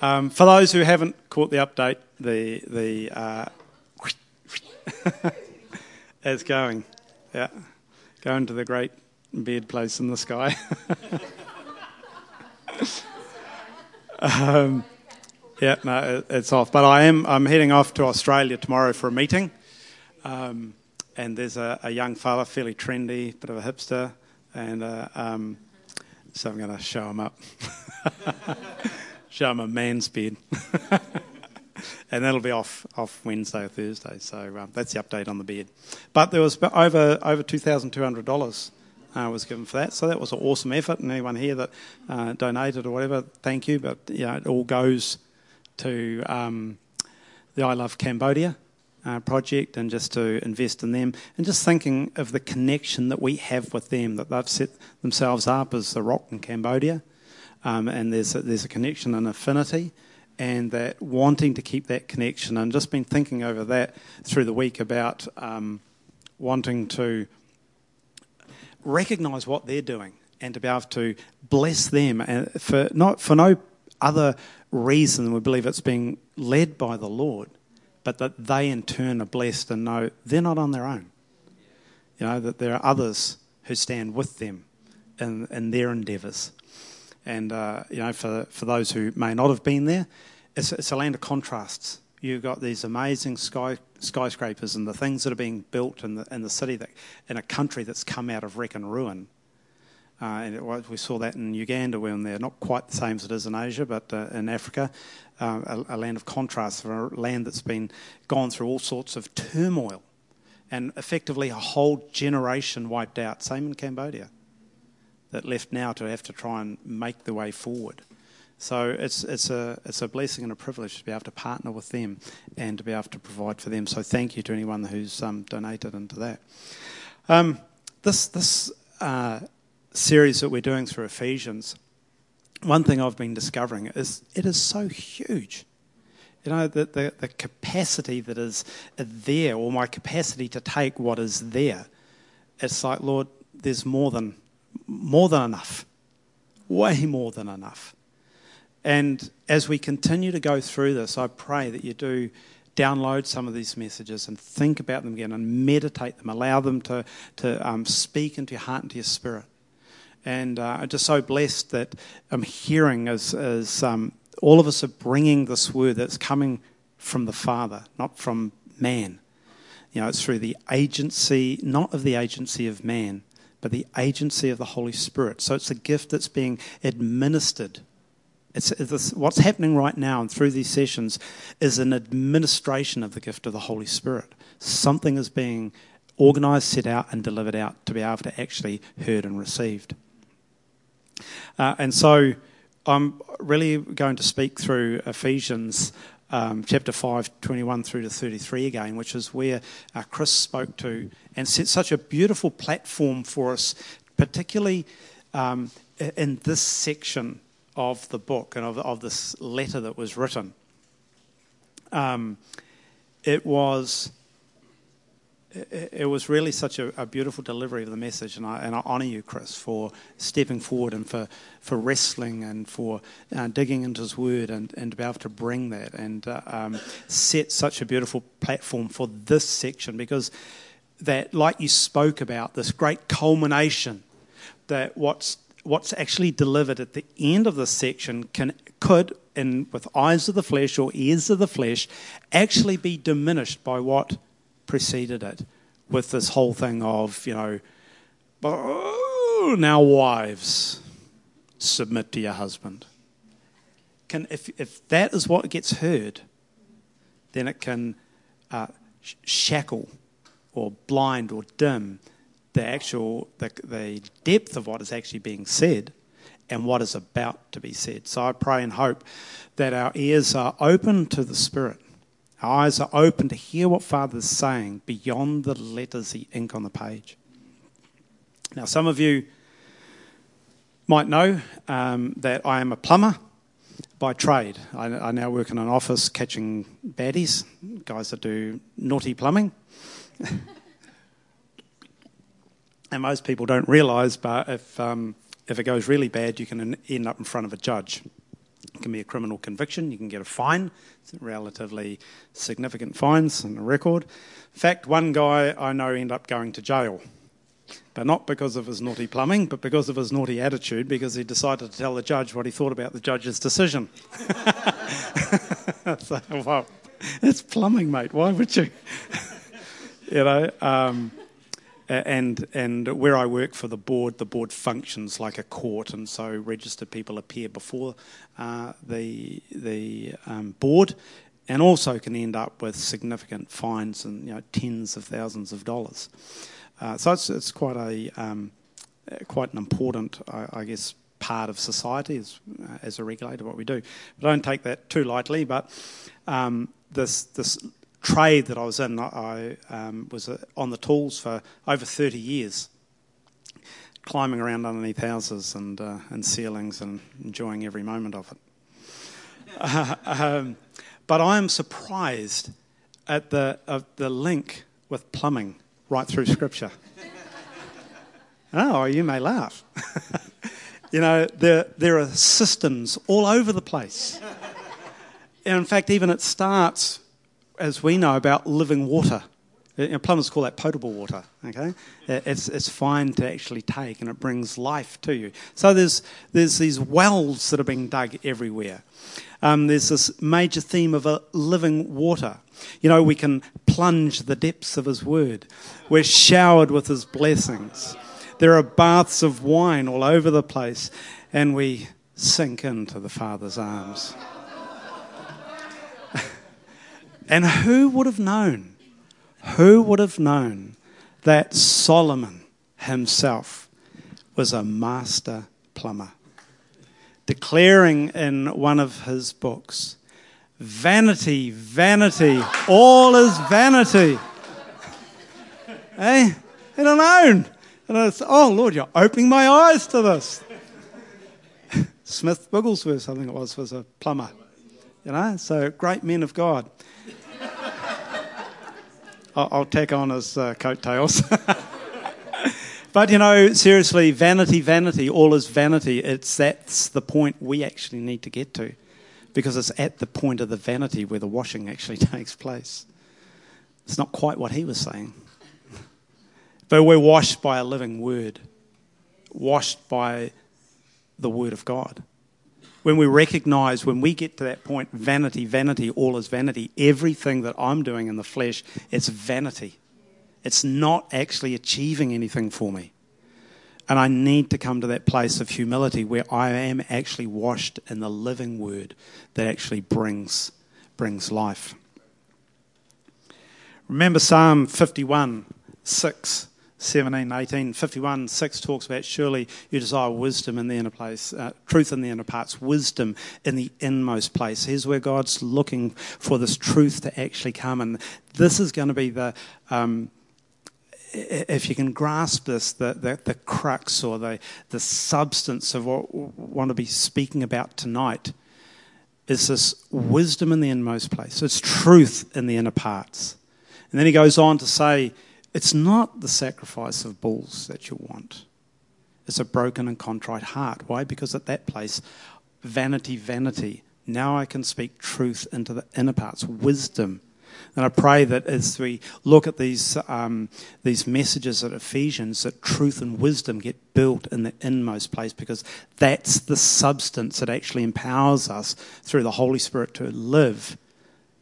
Um, for those who haven't caught the update, the the uh, it's going, yeah, going to the great beard place in the sky. um, yeah, no, it's off. But I am I'm heading off to Australia tomorrow for a meeting, um, and there's a, a, young fella, fairly trendy, bit of a hipster, and uh, um, so I'm going to show him up. show a man's bed. and that'll be off off Wednesday or Thursday. So um, that's the update on the bed. But there was over over two thousand two hundred dollars uh, was given for that. So that was an awesome effort. And anyone here that uh, donated or whatever, thank you. But you know, it all goes to um, the I Love Cambodia. Uh, project and just to invest in them and just thinking of the connection that we have with them that they've set themselves up as the rock in Cambodia um, and there's a, there's a connection and affinity, and that wanting to keep that connection, and just been thinking over that through the week about um, wanting to recognise what they're doing and to be able to bless them, and for not for no other reason we believe it's being led by the Lord, but that they in turn are blessed and know they're not on their own. You know that there are others who stand with them in, in their endeavours. And uh, you know, for for those who may not have been there, it's, it's a land of contrasts. You've got these amazing sky, skyscrapers and the things that are being built in the in the city that in a country that's come out of wreck and ruin. Uh, and it, we saw that in Uganda when they're not quite the same as it is in Asia, but uh, in Africa, uh, a, a, land of contrast, a land that's been gone through all sorts of turmoil, and effectively a whole generation wiped out. Same in Cambodia that left now to have to try and make the way forward. So it's it's a it's a blessing and a privilege to be able to partner with them and to be able to provide for them. So thank you to anyone who's um, donated into that. Um, this this uh, series that we're doing through Ephesians, one thing I've been discovering is it is so huge. You know the, the, the capacity that is there, or my capacity to take what is there. It's like Lord, there's more than more than enough, way more than enough. And as we continue to go through this, I pray that you do download some of these messages and think about them again and meditate them, allow them to, to um, speak into your heart and to your spirit. And uh, I'm just so blessed that I'm hearing as, as um, all of us are bringing this word that's coming from the Father, not from man. You know, it's through the agency, not of the agency of man, but the agency of the Holy Spirit. So it's a gift that's being administered. It's, it's, what's happening right now and through these sessions is an administration of the gift of the Holy Spirit. Something is being organized, set out, and delivered out to be able to actually heard and received. Uh, and so I'm really going to speak through Ephesians um, chapter 5, 21 through to 33 again, which is where uh, Chris spoke to and set such a beautiful platform for us, particularly um, in this section of the book and of, of this letter that was written. Um, it was it was really such a, a, beautiful delivery of the message, and I, and I honour you, Chris, for stepping forward and for, for wrestling and for uh, digging into His Word and, and to be able to bring that and uh, um, set such a beautiful platform for this section because that, like you spoke about, this great culmination, that what's what's actually delivered at the end of this section can could, in with eyes of the flesh or ears of the flesh, actually be diminished by what preceded it with this whole thing of, you know, oh, now wives, submit to your husband. Can, if, if that is what gets heard, then it can uh, shackle or blind or dim the actual the, the depth of what is actually being said and what is about to be said. So I pray and hope that our ears are open to the Spirit our eyes are open to hear what Father is saying beyond the letters he ink on the page. Now, some of you might know um, that I am a plumber by trade. I, I, now work in an office catching baddies, guys that do naughty plumbing. and most people don't realise, but if, um, if it goes really bad, you can end up in front of a judge. It can be a criminal conviction. You can get a fine, It's relatively significant fines and a record. In fact, one guy I know ended up going to jail. But not because of his naughty plumbing, but because of his naughty attitude, because he decided to tell the judge what he thought about the judge's decision. so, well, it's plumbing, mate. Why would you? you know, um, and and where I work for the board, the board functions like a court, and so registered people appear before uh, the the um, board, and also can end up with significant fines and you know tens of thousands of dollars. Uh, so it's it's quite a um, quite an important, I, I, guess, part of society as uh, as a regulator what we do. But don't take that too lightly. But um, this this trade that I was in, I um, was uh, on the tools for over 30 years, climbing around underneath houses and, uh, and ceilings and enjoying every moment of it. Uh, um, but I am surprised at the, the link with plumbing right through Scripture. oh, you may laugh. you know, there, there are systems all over the place. And in fact, even it starts as we know about living water. You know, plumbers call that potable water. Okay, it's it's fine to actually take, and it brings life to you. So there's there's these wells that are being dug everywhere. Um, there's this major theme of a living water. You know, we can plunge the depths of His Word. We're showered with His blessings. There are baths of wine all over the place, and we sink into the Father's arms. And who would have known? Who would have known that Solomon himself was a master plumber? Declaring in one of his books, Vanity, vanity, all is vanity. Eh? hey, I don't know. And oh, Lord, you're opening my eyes to this. Smith Wigglesworth, I think it was, was a plumber. You know, so great men of God. I'll, I'll tack on his uh, coattails. but you know, seriously, vanity, vanity, all is vanity. It's that's the point we actually need to get to, because it's at the point of the vanity where the washing actually takes place. It's not quite what he was saying, but we're washed by a living word, washed by the word of God when we recognize, when we get to that point, vanity, vanity, all is vanity, everything that I'm doing in the flesh, it's vanity. It's not actually achieving anything for me. And I need to come to that place of humility where I am actually washed in the living word that actually brings, brings life. Remember Psalm 51 6 17, 18, 51, 6 talks about surely you desire wisdom in the inner place, uh, truth in the inner parts, wisdom in the inmost place. Here's where God's looking for this truth to actually come. And this is going to be the, um, if you can grasp this, the, the, the crux or the, the substance of what we want to be speaking about tonight is this wisdom in the inmost place. It's truth in the inner parts. And then he goes on to say, it's not the sacrifice of bulls that you want. It's a broken and contrite heart. Why? Because at that place, vanity, vanity. Now I can speak truth into the inner parts, wisdom. And I pray that as we look at these, um, these messages at Ephesians, that truth and wisdom get built in the inmost place because that's the substance that actually empowers us through the Holy Spirit to live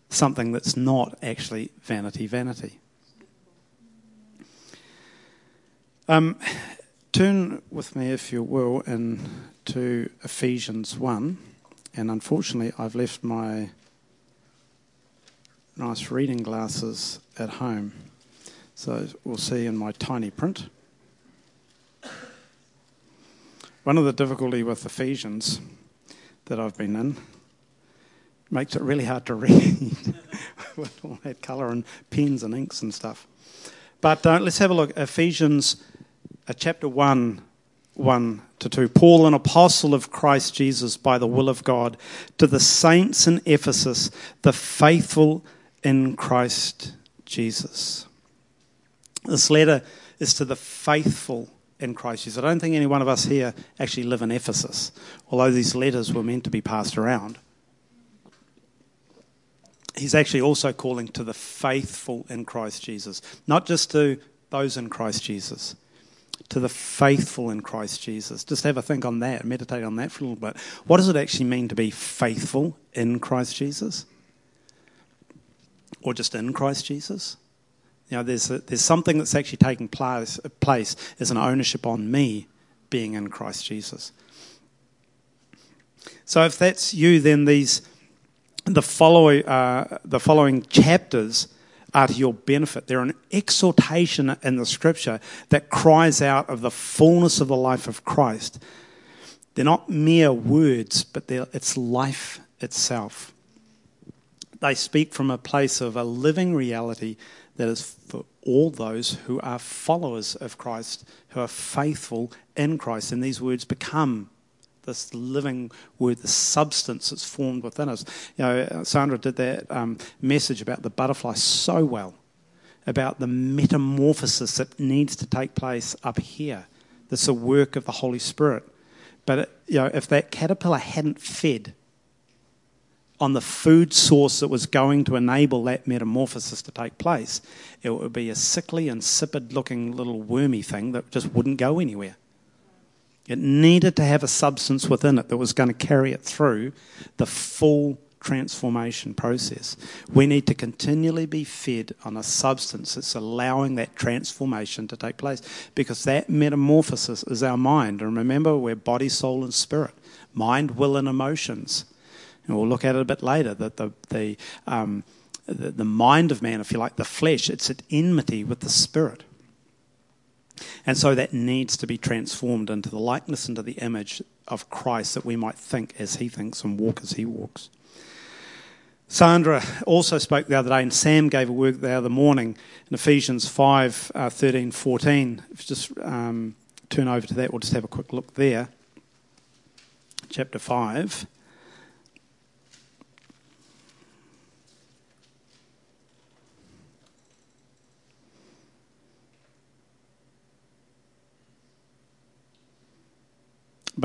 something that's not actually vanity, vanity. Um, turn with me, if you will, in to Ephesians 1. And unfortunately, I've left my nice reading glasses at home. So we'll see in my tiny print. One of the difficulty with Ephesians that I've been in makes it really hard to read with all that colour and pens and inks and stuff. But uh, let's have a look. Ephesians Uh, chapter 1, 1 to 2. Paul, an apostle of Christ Jesus by the will of God, to the saints in Ephesus, the faithful in Christ Jesus. This letter is to the faithful in Christ Jesus. I don't think any one of us here actually live in Ephesus, although these letters were meant to be passed around. He's actually also calling to the faithful in Christ Jesus, not just to those in Christ Jesus, to the faithful in Christ Jesus. Just have a think on that, meditate on that for a little bit. What does it actually mean to be faithful in Christ Jesus? Or just in Christ Jesus? You know, there's, a, there's something that's actually taking place, place as an ownership on me being in Christ Jesus. So if that's you, then these the following uh, the following chapters are to your benefit. They're an exhortation in the Scripture that cries out of the fullness of the life of Christ. They're not mere words, but it's life itself. They speak from a place of a living reality that is for all those who are followers of Christ, who are faithful in Christ. And these words become this living word, the substance that's formed within us. You know, Sandra did that um, message about the butterfly so well, about the metamorphosis that needs to take place up here. That's a work of the Holy Spirit. But you know, if that caterpillar hadn't fed on the food source that was going to enable that metamorphosis to take place, it would be a sickly, insipid looking little wormy thing that just wouldn't go anywhere. It needed to have a substance within it that was going to carry it through the full transformation process. We need to continually be fed on a substance that's allowing that transformation to take place because that metamorphosis is our mind. And remember, we're body, soul, and spirit mind, will, and emotions. And we'll look at it a bit later that the, the, um, the, the mind of man, if you like, the flesh, it's at enmity with the spirit. And so that needs to be transformed into the likeness, into the image of Christ that we might think as he thinks and walk as he walks. Sandra also spoke the other day, and Sam gave a word the other morning in Ephesians 5 uh, 13, 14. If you just um, turn over to that, we'll just have a quick look there. Chapter 5.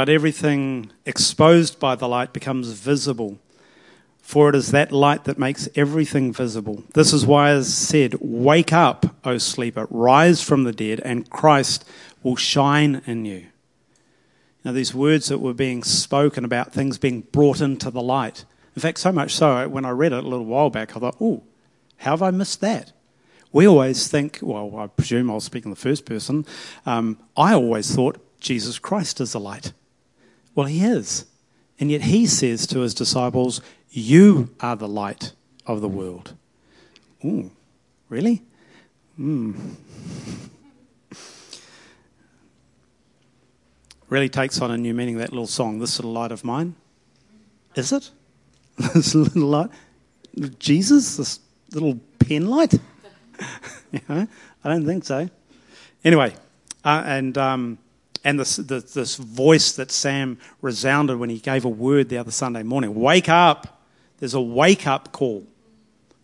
But everything exposed by the light becomes visible. For it is that light that makes everything visible. This is why it is said, Wake up, O sleeper, rise from the dead, and Christ will shine in you. Now, these words that were being spoken about things being brought into the light. In fact, so much so, when I read it a little while back, I thought, oh, how have I missed that? We always think, well, I presume I'll speak in the first person. Um, I always thought Jesus Christ is the light. Well, he is. And yet he says to his disciples, You are the light of the world. Ooh, really? Hmm. Really takes on a new meaning, that little song, This Little Light of Mine. Is it? this little light? Jesus? This little pen light? you know, I don't think so. Anyway, uh, and. Um, and this, this, this voice that Sam resounded when he gave a word the other Sunday morning wake up. There's a wake up call.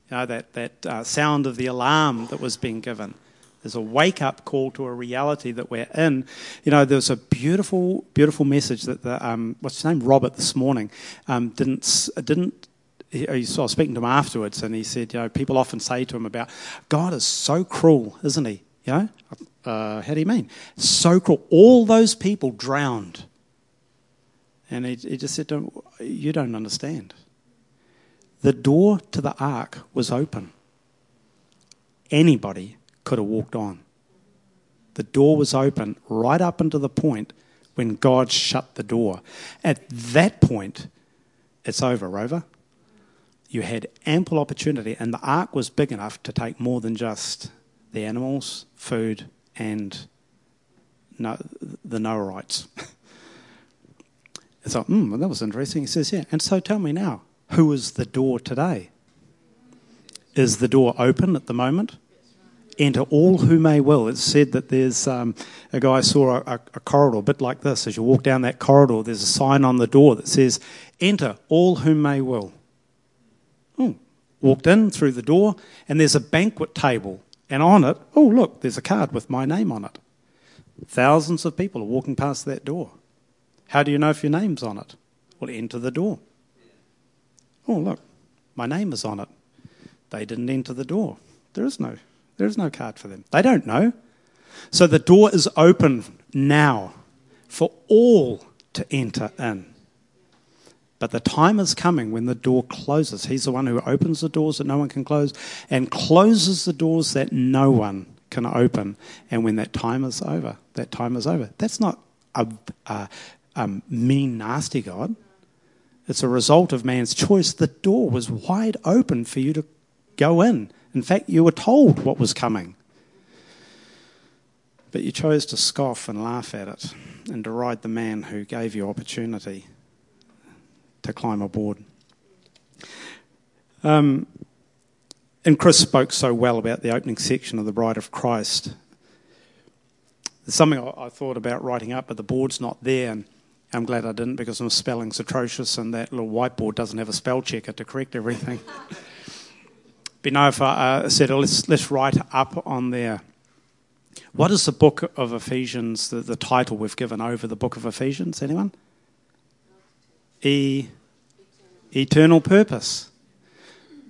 You know, that, that uh, sound of the alarm that was being given. There's a wake up call to a reality that we're in. You know, there's a beautiful, beautiful message that the, um, what's his name, Robert, this morning, um, didn't, didn't he, I was speaking to him afterwards, and he said, you know, people often say to him about God is so cruel, isn't he? You know, uh, how do you mean? So cruel. All those people drowned. And he, he just said him, You don't understand. The door to the ark was open. Anybody could have walked on. The door was open right up until the point when God shut the door. At that point, it's over, Rover. You had ample opportunity, and the ark was big enough to take more than just the animals, food, and no, the Noahrites. it's like, hmm, that was interesting. He says, yeah. And so tell me now, who is the door today? Is the door open at the moment? Enter all who may will. It's said that there's um, a guy saw a, a, corridor, a bit like this. As you walk down that corridor, there's a sign on the door that says, Enter all who may will. Hmm. Walked in through the door, and there's a banquet table and on it, oh, look, there's a card with my name on it. Thousands of people are walking past that door. How do you know if your name's on it? Well, enter the door. Oh, look, my name is on it. They didn't enter the door. There is no, there is no card for them. They don't know. So the door is open now for all to enter in. But the time is coming when the door closes. He's the one who opens the doors that no one can close and closes the doors that no one can open. And when that time is over, that time is over. That's not a, a, a mean, nasty God. It's a result of man's choice. The door was wide open for you to go in. In fact, you were told what was coming. But you chose to scoff and laugh at it and deride the man who gave you opportunity to climb aboard. Um, and Chris spoke so well about the opening section of the Bride of Christ. There's something I, thought about writing up, but the board's not there, and I'm glad I didn't because my spelling's atrocious, and that little whiteboard doesn't have a spell checker to correct everything. Be no if I uh, said, let's, let's write up on there. What is the book of Ephesians, the, the title we've given over the book of Ephesians? Anyone? E eternal purpose.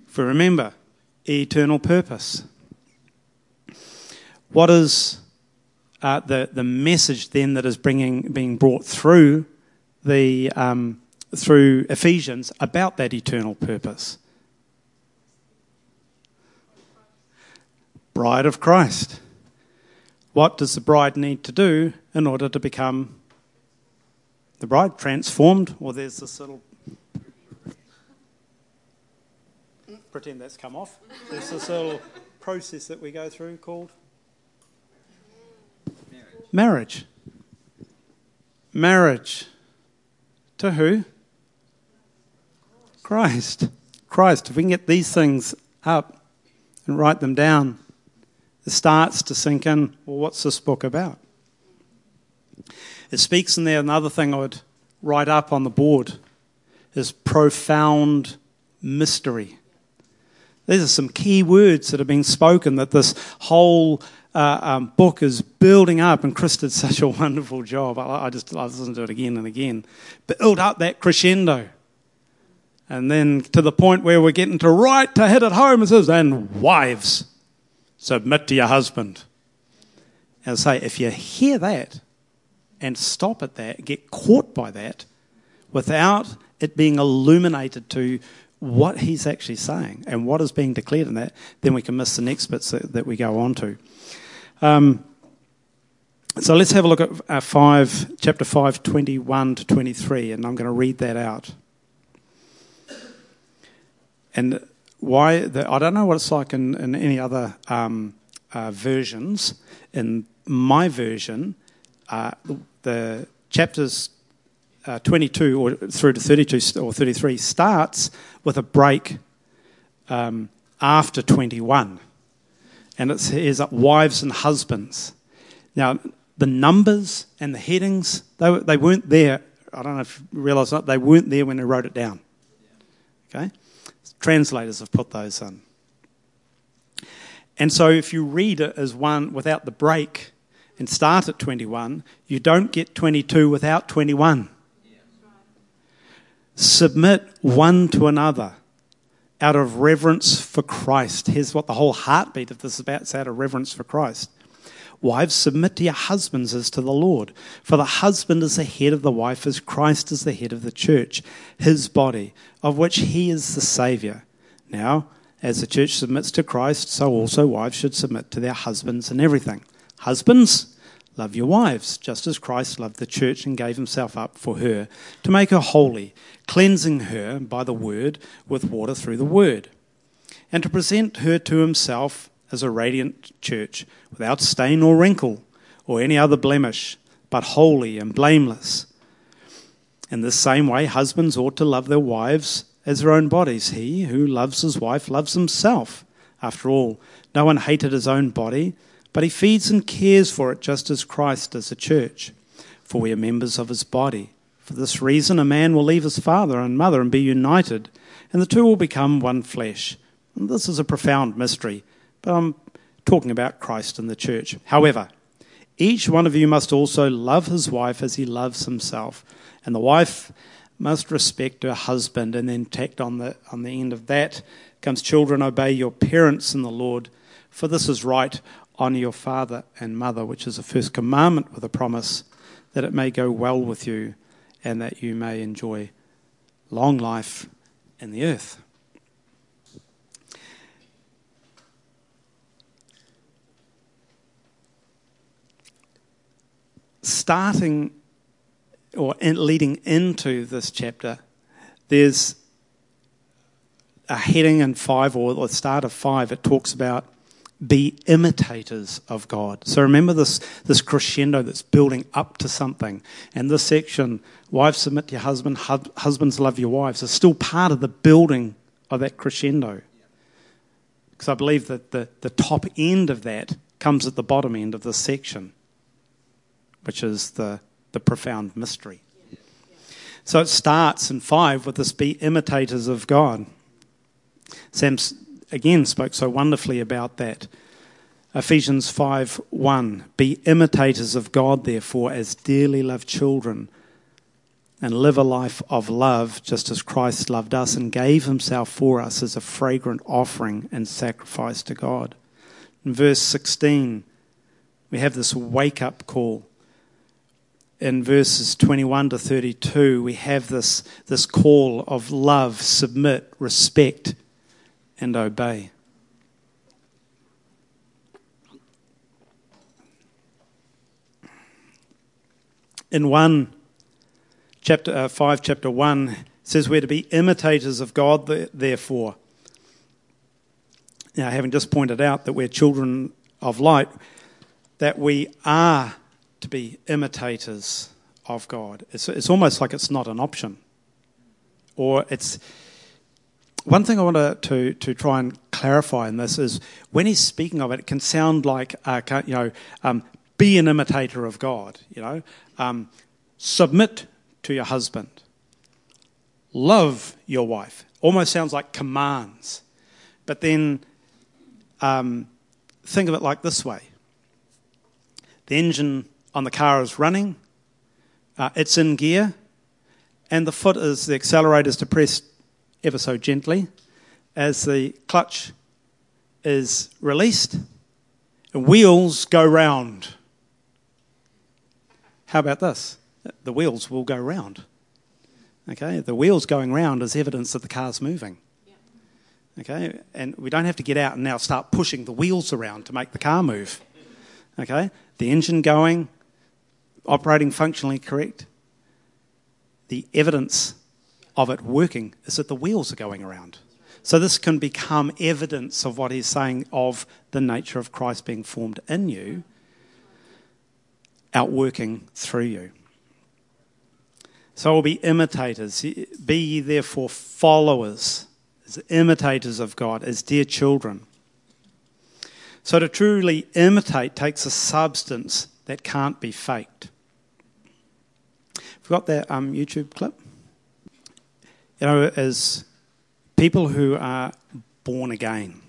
For remember, eternal purpose. What is uh, the the message then that is bringing being brought through the um, through Ephesians about that eternal purpose? Bride of Christ. What does the bride need to do in order to become the bride? Transformed? Or there's this little pretend that's come off. There's this little process that we go through called marriage. Marriage. To who? Christ. Christ. If we can get these things up and write them down, it starts to sink in well, what's this book about? It speaks in there, another thing I would write up on the board is profound mystery. These are some key words that are being spoken that this whole uh, um, book is building up, and Chris did such a wonderful job. I, I just I listened to it again and again. Build up that crescendo. And then to the point where we're getting to right to hit it home, it says, and wives, submit to your husband. And say, if you hear that and stop at that, get caught by that, without it being illuminated to what he's actually saying and what is being declared in that, then we can miss the next bits that, that we go on to. Um, so let's have a look at uh, five, chapter 5, 21 to 23, and I'm going to read that out. And why, the, I don't know what it's like in, in any other um, uh, versions. In my version, uh, the chapters uh, 22 or through to 32 or 33 starts with a break um, after 21. And it says wives and husbands. Now, the numbers and the headings, they, they weren't there. I don't know if you realise that, they weren't there when they wrote it down. Okay? Translators have put those in. And so if you read it as one without the break and start at 21, you don't get 22 without 21 submit one to another out of reverence for Christ. Here's what the whole heartbeat of this is about it's out of reverence for Christ. Wives, submit to your husbands as to the Lord. For the husband is the head of the wife, as Christ is the head of the church, his body, of which he is the Saviour. Now, as the church submits to Christ, so also wives should submit to their husbands in everything. Husbands, Love your wives, just as Christ loved the church and gave himself up for her, to make her holy, cleansing her by the word with water through the word, and to present her to himself as a radiant church, without stain or wrinkle or any other blemish, but holy and blameless. In the same way, husbands ought to love their wives as their own bodies. He who loves his wife loves himself. After all, no one hated his own body but he feeds and cares for it just as Christ does the church, for we are members of his body. For this reason, a man will leave his father and mother and be united, and the two will become one flesh. And this is a profound mystery, but I'm talking about Christ and the church. However, Each one of you must also love his wife as he loves himself, and the wife must respect her husband. And then tacked on the on the end of that comes children obey your parents in the Lord, for this is right. Honor your father and mother, which is the first commandment with a promise that it may go well with you and that you may enjoy long life in the earth. Starting or leading into this chapter, there's a heading in five or the start of five. It talks about be imitators of God. So remember this, this crescendo that's building up to something. And this section, wives submit to your husband, husbands love your wives, is still part of the building of that crescendo. Because I believe that the, the top end of that comes at the bottom end of this section, which is the, the profound mystery. So it starts in five with this be imitators of God. Sam's again spoke so wonderfully about that. Ephesians 5 1 Be imitators of God, therefore, as dearly loved children, and live a life of love, just as Christ loved us and gave himself for us as a fragrant offering and sacrifice to God. In verse 16, we have this wake up call. In verses 21 to 32, we have this, this call of love, submit, respect, and obey. In 1 chapter uh, 5 chapter 1 says we're to be imitators of God therefore. Now having just pointed out that we're children of light that we are to be imitators of God. It's, it's almost like it's not an option. Or it's one thing I want to, to, try and clarify in this is when he's speaking of it, it can sound like, uh, you know, um, be an imitator of God, you know, um, submit to your husband, love your wife. Almost sounds like commands. But then um, think of it like this way the engine on the car is running, uh, it's in gear, and the foot is the accelerator is depressed ever so gently as the clutch is released and wheels go round. How about this? The wheels will go round. Okay, the wheels going round is evidence that the car's moving. Okay, and we don't have to get out and now start pushing the wheels around to make the car move. Okay, the engine going, operating functionally correct. The evidence of it working is that the wheels are going around. So this can become evidence of what he's saying of the nature of Christ being formed in you, outworking through you. So we'll be imitators. Be ye therefore followers, as imitators of God, as dear children. So to truly imitate takes a substance that can't be faked. We've got that um, YouTube clip you know, as people who are born again,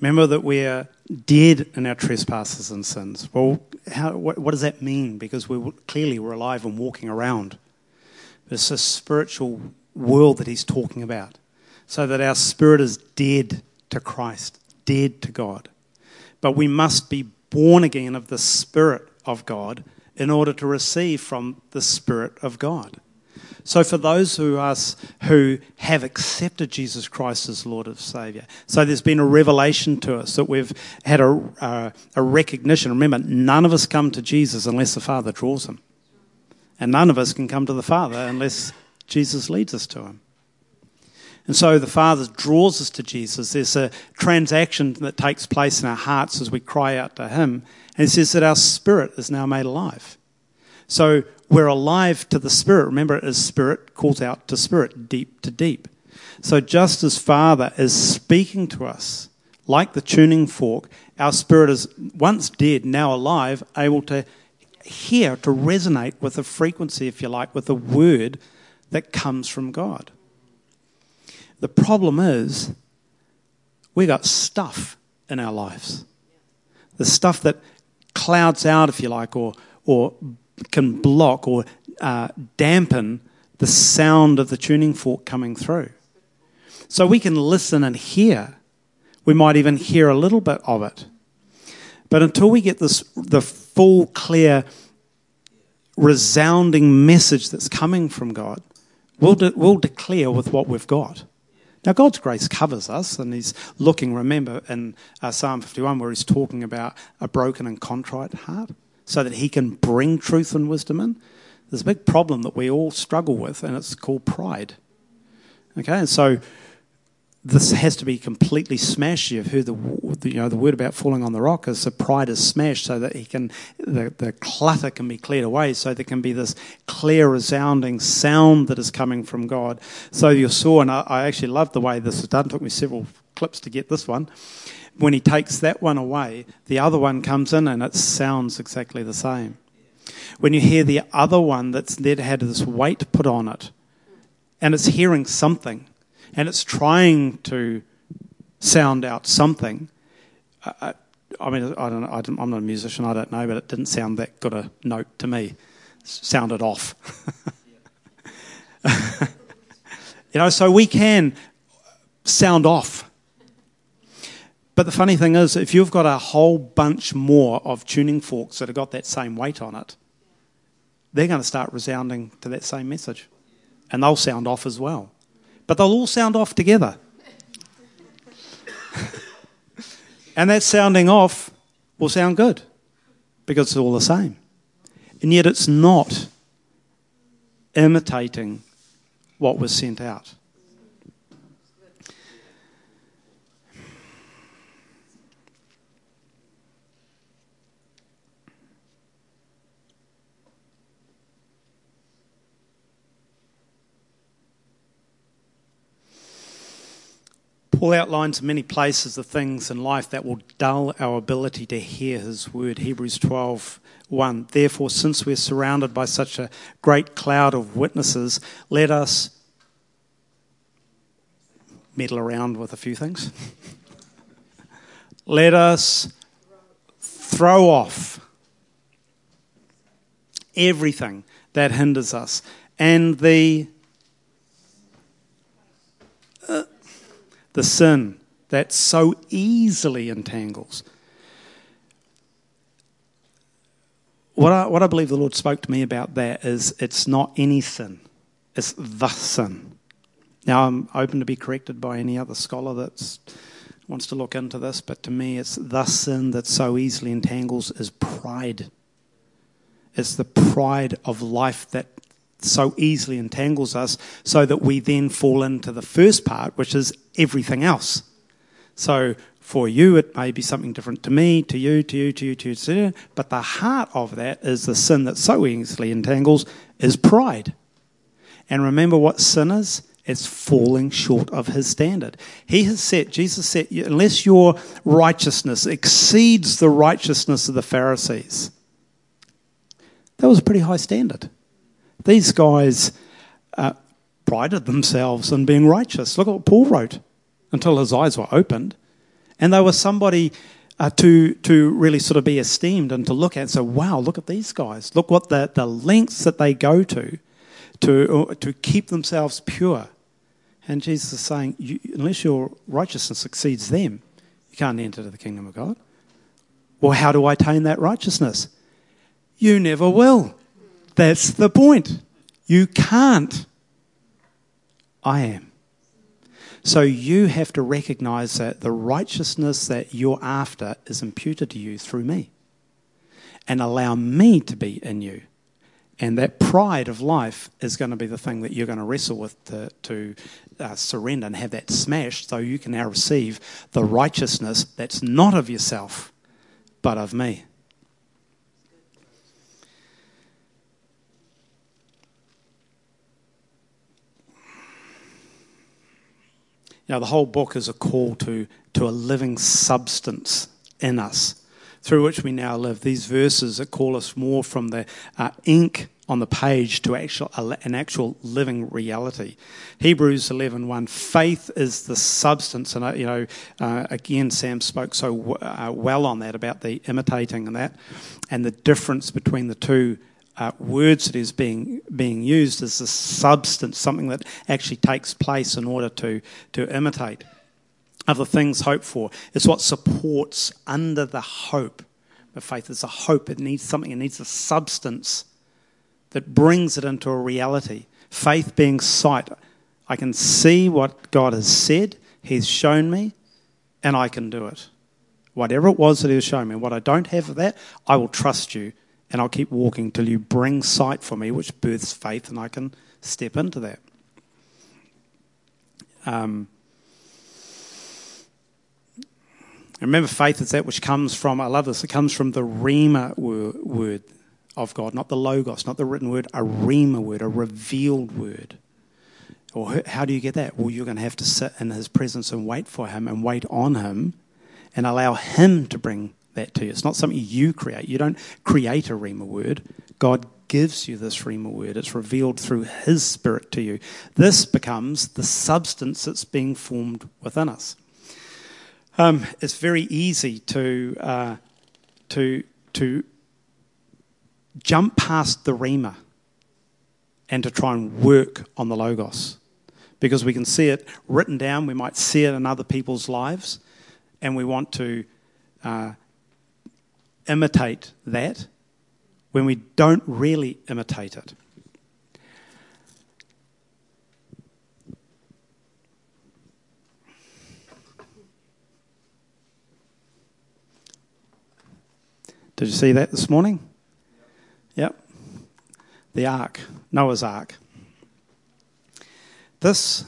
remember that we're dead in our trespasses and sins. Well, how, what, what, does that mean? Because we clearly we're alive and walking around. It's a spiritual world that he's talking about, so that our spirit is dead to Christ, dead to God. But we must be born again of the Spirit of God in order to receive from the Spirit of God. So, for those of us who have accepted Jesus Christ as Lord and Saviour, so there's been a revelation to us that we've had a, uh, a recognition. Remember, none of us come to Jesus unless the Father draws him. And none of us can come to the Father unless Jesus leads us to him. And so the Father draws us to Jesus. There's a transaction that takes place in our hearts as we cry out to Him. And it says that our spirit is now made alive. So we're alive to the Spirit. Remember, it is Spirit calls out to Spirit, deep to deep. So just as Father is speaking to us, like the tuning fork, our spirit is once dead, now alive, able to hear, to resonate with the frequency, if you like, with the word that comes from God. The problem is, we got stuff in our lives. The stuff that clouds out, if you like, or, or can block or uh, dampen the sound of the tuning fork coming through. So we can listen and hear. We might even hear a little bit of it. But until we get this, the full, clear, resounding message that's coming from God, we'll, de- we'll declare with what we've got. Now, God's grace covers us, and He's looking, remember, in uh, Psalm 51, where He's talking about a broken and contrite heart, so that He can bring truth and wisdom in. There's a big problem that we all struggle with, and it's called pride. Okay, and so this has to be completely smashed. You've heard the, you know the word about falling on the rock is the pride is smashed, so that he can the, the clutter can be cleared away, so there can be this clear, resounding sound that is coming from God. So you saw, and I, I actually loved the way this was done. It took me several clips to get this one. When he takes that one away, the other one comes in, and it sounds exactly the same. When you hear the other one that's that had this weight put on it, and it's hearing something and it's trying to sound out something. I, I mean, I don't, I am not a musician, I don't know, but it didn't sound that good a note to me. It sounded off. you know, so we can sound off. But the funny thing is, if you've got a whole bunch more of tuning forks that have got that same weight on it, they're going to start resounding to that same message. And they'll sound off as well but they'll all sound off together. and that sounding off will sound good because it's all the same. And yet it's not imitating what was sent out. Paul outlines in many places the things in life that will dull our ability to hear his word. Hebrews 12 1. Therefore, since we're surrounded by such a great cloud of witnesses, let us meddle around with a few things. let us throw off everything that hinders us and the the sin that so easily entangles. What I, what I believe the Lord spoke to me about that is it's not any sin, it's the sin. Now, I'm open to be corrected by any other scholar that wants to look into this, but to me, it's the sin that so easily entangles is pride. It's the pride of life that so easily entangles us so that we then fall into the first part, which is everything else. So for you, it may be something different to me, to you, to you, to you, to you, to you. But the heart of that is the sin that so easily entangles is pride. And remember what sin is? It's falling short of his standard. He has set, Jesus said, unless your righteousness exceeds the righteousness of the Pharisees. That was a pretty high standard. These guys uh, prided themselves on being righteous. Look at what Paul wrote until his eyes were opened. And they were somebody uh, to, to really sort of be esteemed and to look at and say, wow, look at these guys. Look what the, the lengths that they go to to, uh, to keep themselves pure. And Jesus is saying, you, unless your righteousness exceeds them, you can't enter the kingdom of God. Well, how do I attain that righteousness? You never will. That's the point. You can't. I am. So you have to recognize that the righteousness that you're after is imputed to you through me. And allow me to be in you. And that pride of life is going to be the thing that you're going to wrestle with to, to uh, surrender and have that smashed so you can now receive the righteousness that's not of yourself, but of me. You know, the whole book is a call to, to a living substance in us, through which we now live. These verses that call us more from the uh, ink on the page to actual, an actual living reality. Hebrews 11.1, faith is the substance. And, uh, you know, uh, again, Sam spoke so w- uh, well on that about the imitating and that, and the difference between the two uh, words that is being being used as a substance, something that actually takes place in order to, to imitate. Other things hoped for. It's what supports under the hope of faith. is a hope. It needs something. It needs a substance that brings it into a reality. Faith being sight. I can see what God has said, He's shown me, and I can do it. Whatever it was that He was showing me, what I don't have of that, I will trust you, and I'll keep walking till you bring sight for me, which births faith, and I can step into that. Um, remember, faith is that which comes from, I love this, it comes from the Rhema word of God, not the Logos, not the written word, a Rhema word, a revealed word. Or how do you get that? Well, you're going to have to sit in His presence and wait for Him and wait on Him and allow Him to bring that to you. It's not something you create. You don't create a Rhema word. God gives you this Rhema word. It's revealed through His Spirit to you. This becomes the substance that's being formed within us. Um, it's very easy to uh, to to jump past the Rhema and to try and work on the Logos. Because we can see it written down, we might see it in other people's lives, and we want to uh, imitate that when we don't really imitate it. Did you see that this morning? Yep. The ark, Noah's ark. This,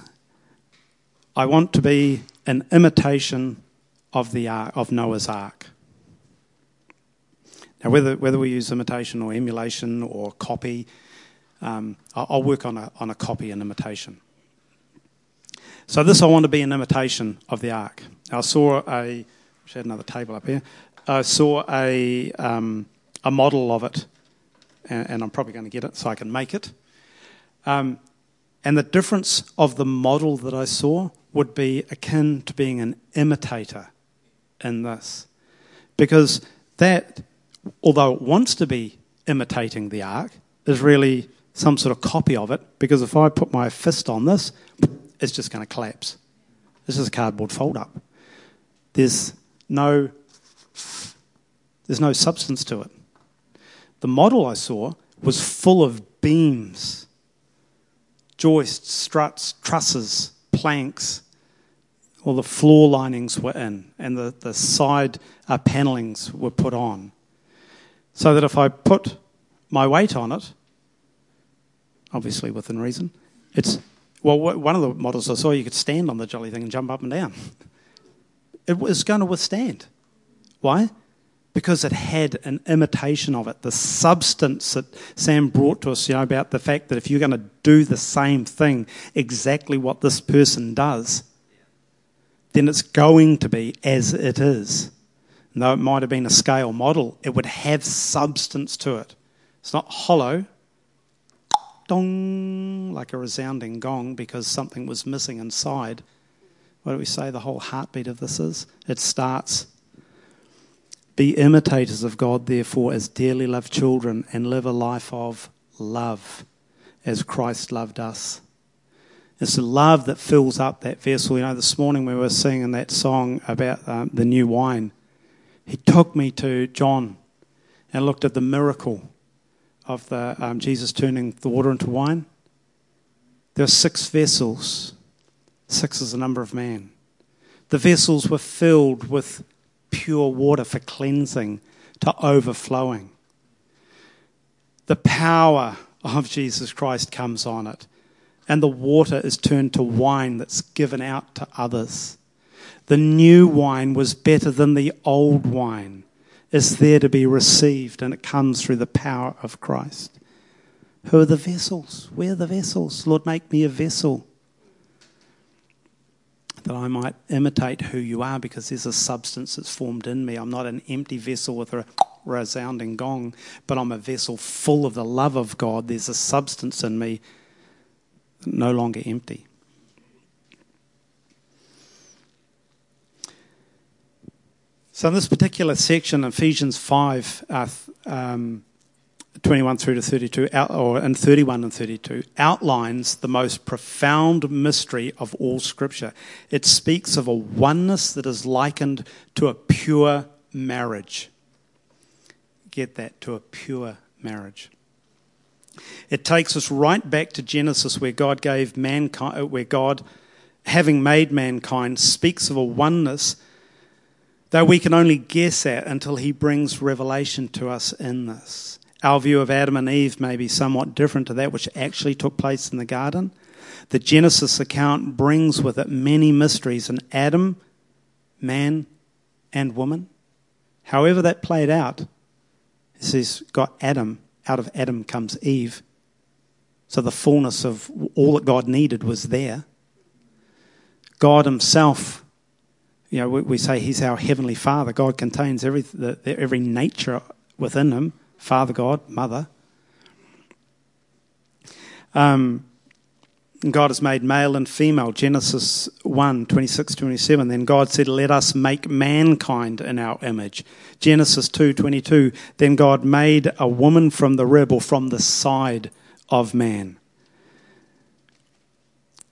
I want to be an imitation of the ark, of Noah's ark. Now, whether, whether we use imitation or emulation or copy, um, I'll work on a, on a copy and imitation. So this, I want to be an imitation of the ark. I saw a, I had another table up here. I saw a, um, a model of it and, and I'm probably going to get it so I can make it. Um, and the difference of the model that I saw would be akin to being an imitator in this. Because that, although it wants to be imitating the ark, is really some sort of copy of it. Because if I put my fist on this, it's just going to collapse. This is a cardboard fold up. There's no, there's no substance to it. The model I saw was full of beams, joists, struts, trusses, planks. All the floor linings were in, and the, the side uh, were put on. So that if I put my weight on it, obviously within reason, it's well, one of the models I saw, you could stand on the jolly thing and jump up and down. It was going to withstand. Why? because it had an imitation of it, the substance that Sam brought to us, you know, about the fact that if you're going to do the same thing, exactly what this person does, then it's going to be as it is. And though it might have been a scale model, it would have substance to it. It's not hollow, dong, like a resounding gong because something was missing inside. What do we say the whole heartbeat of this is? It starts be imitators of God, therefore, as dearly loved children, and live a life of love as Christ loved us. It's the love that fills up that vessel. You know, this morning we were singing that song about um, the new wine. He took me to John and looked at the miracle of the, um, Jesus turning the water into wine. There are six vessels. Six is the number of man. The vessels were filled with pure water for cleansing to overflowing. The power of Jesus Christ comes on it, and the water is turned to wine that's given out to others. The new wine was better than the old wine. It's there to be received, and it comes through the power of Christ. Who are the vessels? Where are the vessels? Lord, make me a vessel that I might imitate who you are because there's a substance that's formed in me. I'm not an empty vessel with a resounding gong, but I'm a vessel full of the love of God. There's a substance in me, no longer empty. So, in this particular section, Ephesians 5, uh, um, 21 through to 32, out, or and 31 and 32, outlines the most profound mystery of all Scripture. It speaks of a oneness that is likened to a pure marriage. Get that, to a pure marriage. It takes us right back to Genesis, where God gave mankind, uh, where God, having made mankind, speaks of a oneness that we can only guess at until He brings revelation to us in this. Our view of Adam and Eve may be somewhat different to that which actually took place in the garden. The Genesis account brings with it many mysteries in Adam, man, and woman. However, that played out, it says, got Adam, out of Adam comes Eve. So the fullness of all that God needed was there. God Himself, you know, we, we say He's our Heavenly Father. God contains every, the, every nature within Him Father God, Mother. Um, God has made male and female. Genesis 1 26 27. Then God said, Let us make mankind in our image. Genesis 2 22. Then God made a woman from the rib or from the side of man.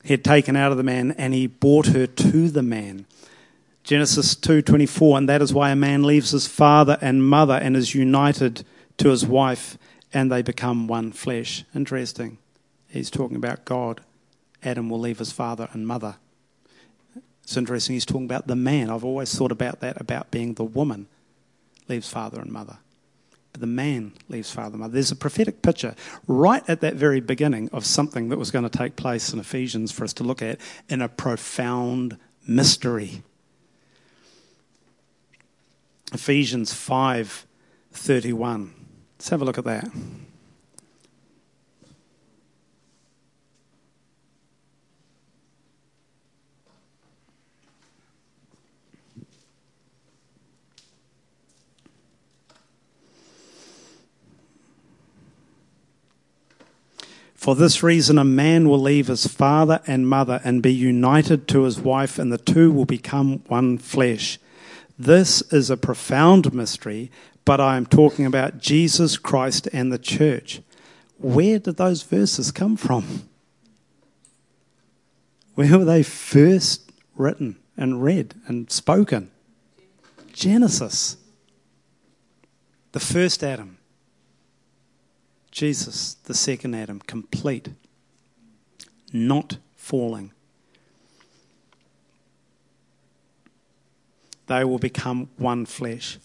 He had taken out of the man and he brought her to the man. Genesis 2:24 and that is why a man leaves his father and mother and is united to his wife and they become one flesh. Interesting. He's talking about God. Adam will leave his father and mother. It's interesting. He's talking about the man. I've always thought about that, about being the woman leaves father and mother. But the man leaves father and mother. There's a prophetic picture right at that very beginning of something that was going to take place in Ephesians for us to look at in a profound mystery. Ephesians 5 31. Let's have a look at that. For this reason, a man will leave his father and mother and be united to his wife, and the two will become one flesh. This is a profound mystery, but I am talking about Jesus Christ and the church. Where did those verses come from? Where were they first written and read and spoken? Genesis. The first Adam. Jesus, the second Adam, complete. Not falling. They will become one flesh.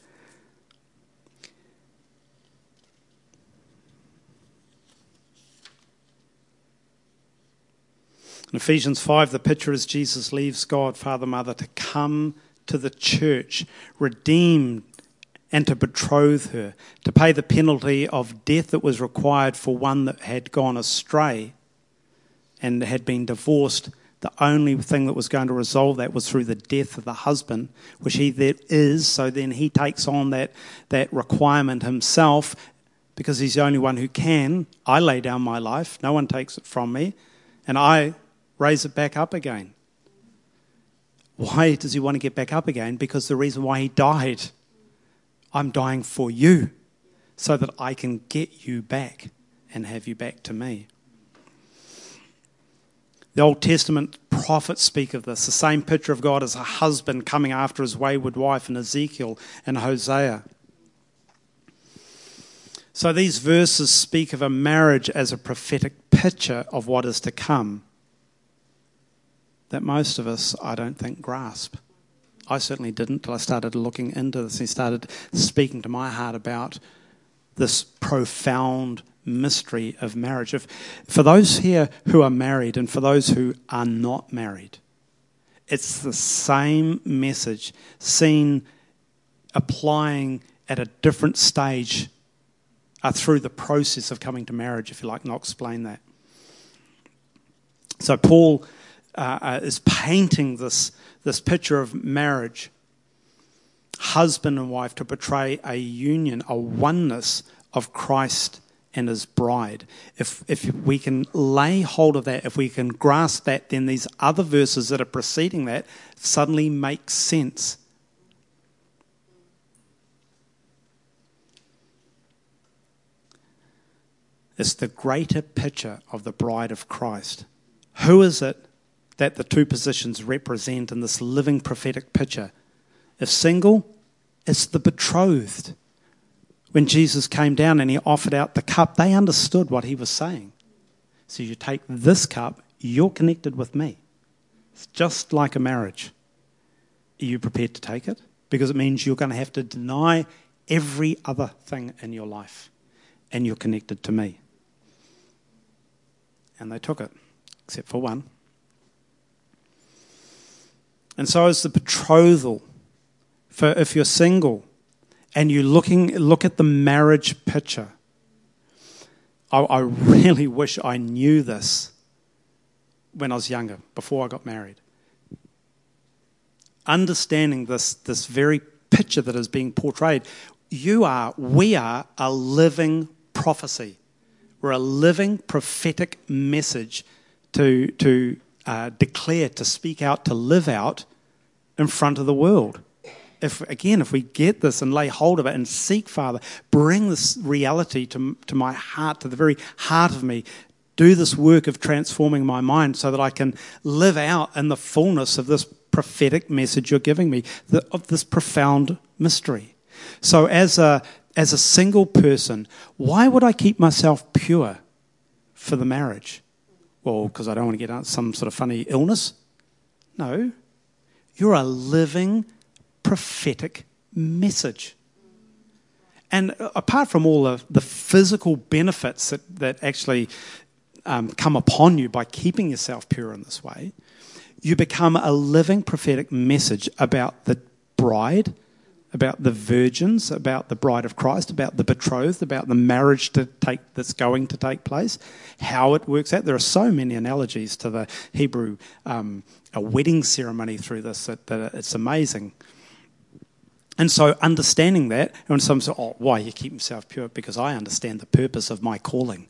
In Ephesians 5, the picture is Jesus leaves God, Father, Mother, to come to the church, redeemed and to betroth her, to pay the penalty of death that was required for one that had gone astray and had been divorced. The only thing that was going to resolve that was through the death of the husband, which he that is. So then he takes on that, that requirement himself because he's the only one who can. I lay down my life, no one takes it from me, and I raise it back up again. Why does he want to get back up again? Because the reason why he died, I'm dying for you so that I can get you back and have you back to me. The Old Testament prophets speak of this, the same picture of God as a husband coming after his wayward wife in Ezekiel and Hosea. So these verses speak of a marriage as a prophetic picture of what is to come that most of us, I don't think, grasp. I certainly didn't till I started looking into this and started speaking to my heart about this profound mystery of marriage. If, for those here who are married and for those who are not married, it's the same message seen applying at a different stage uh, through the process of coming to marriage, if you like, and I'll explain that. So, Paul uh, uh, is painting this, this picture of marriage, husband and wife, to portray a union, a oneness of Christ and his bride. If, if we can lay hold of that, if we can grasp that, then these other verses that are preceding that suddenly make sense. It's the greater picture of the bride of Christ. Who is it that the two positions represent in this living prophetic picture? If single, it's the betrothed when Jesus came down and he offered out the cup, they understood what he was saying. So you take this cup, you're connected with me. It's just like a marriage. Are you prepared to take it? Because it means you're going to have to deny every other thing in your life, and you're connected to me. And they took it, except for one. And so is the betrothal. For if you're single, and you looking look at the marriage picture. I, I really wish I knew this when I was younger, before I got married. Understanding this, this very picture that is being portrayed, you are, we are a living prophecy. We're a living prophetic message to, to uh, declare, to speak out, to live out in front of the world if again, if we get this and lay hold of it and seek, Father, bring this reality to, to my heart, to the very heart of me, do this work of transforming my mind so that I can live out in the fullness of this prophetic message you're giving me, the, of this profound mystery. So, as a, as a single person, why would I keep myself pure for the marriage? Well, because I don't want to get some sort of funny illness? No. You're a living, prophetic message. And apart from all of the physical benefits that, that actually um, come upon you by keeping yourself pure in this way, you become a living prophetic message about the bride, about the virgins, about the bride of Christ, about the betrothed, about the marriage to take, that's going to take place, how it works out. There are so many analogies to the Hebrew um, a wedding ceremony through this that, that it's amazing. And so, understanding that, and someone says, Oh, why? You keep yourself pure? Because I understand the purpose of my calling.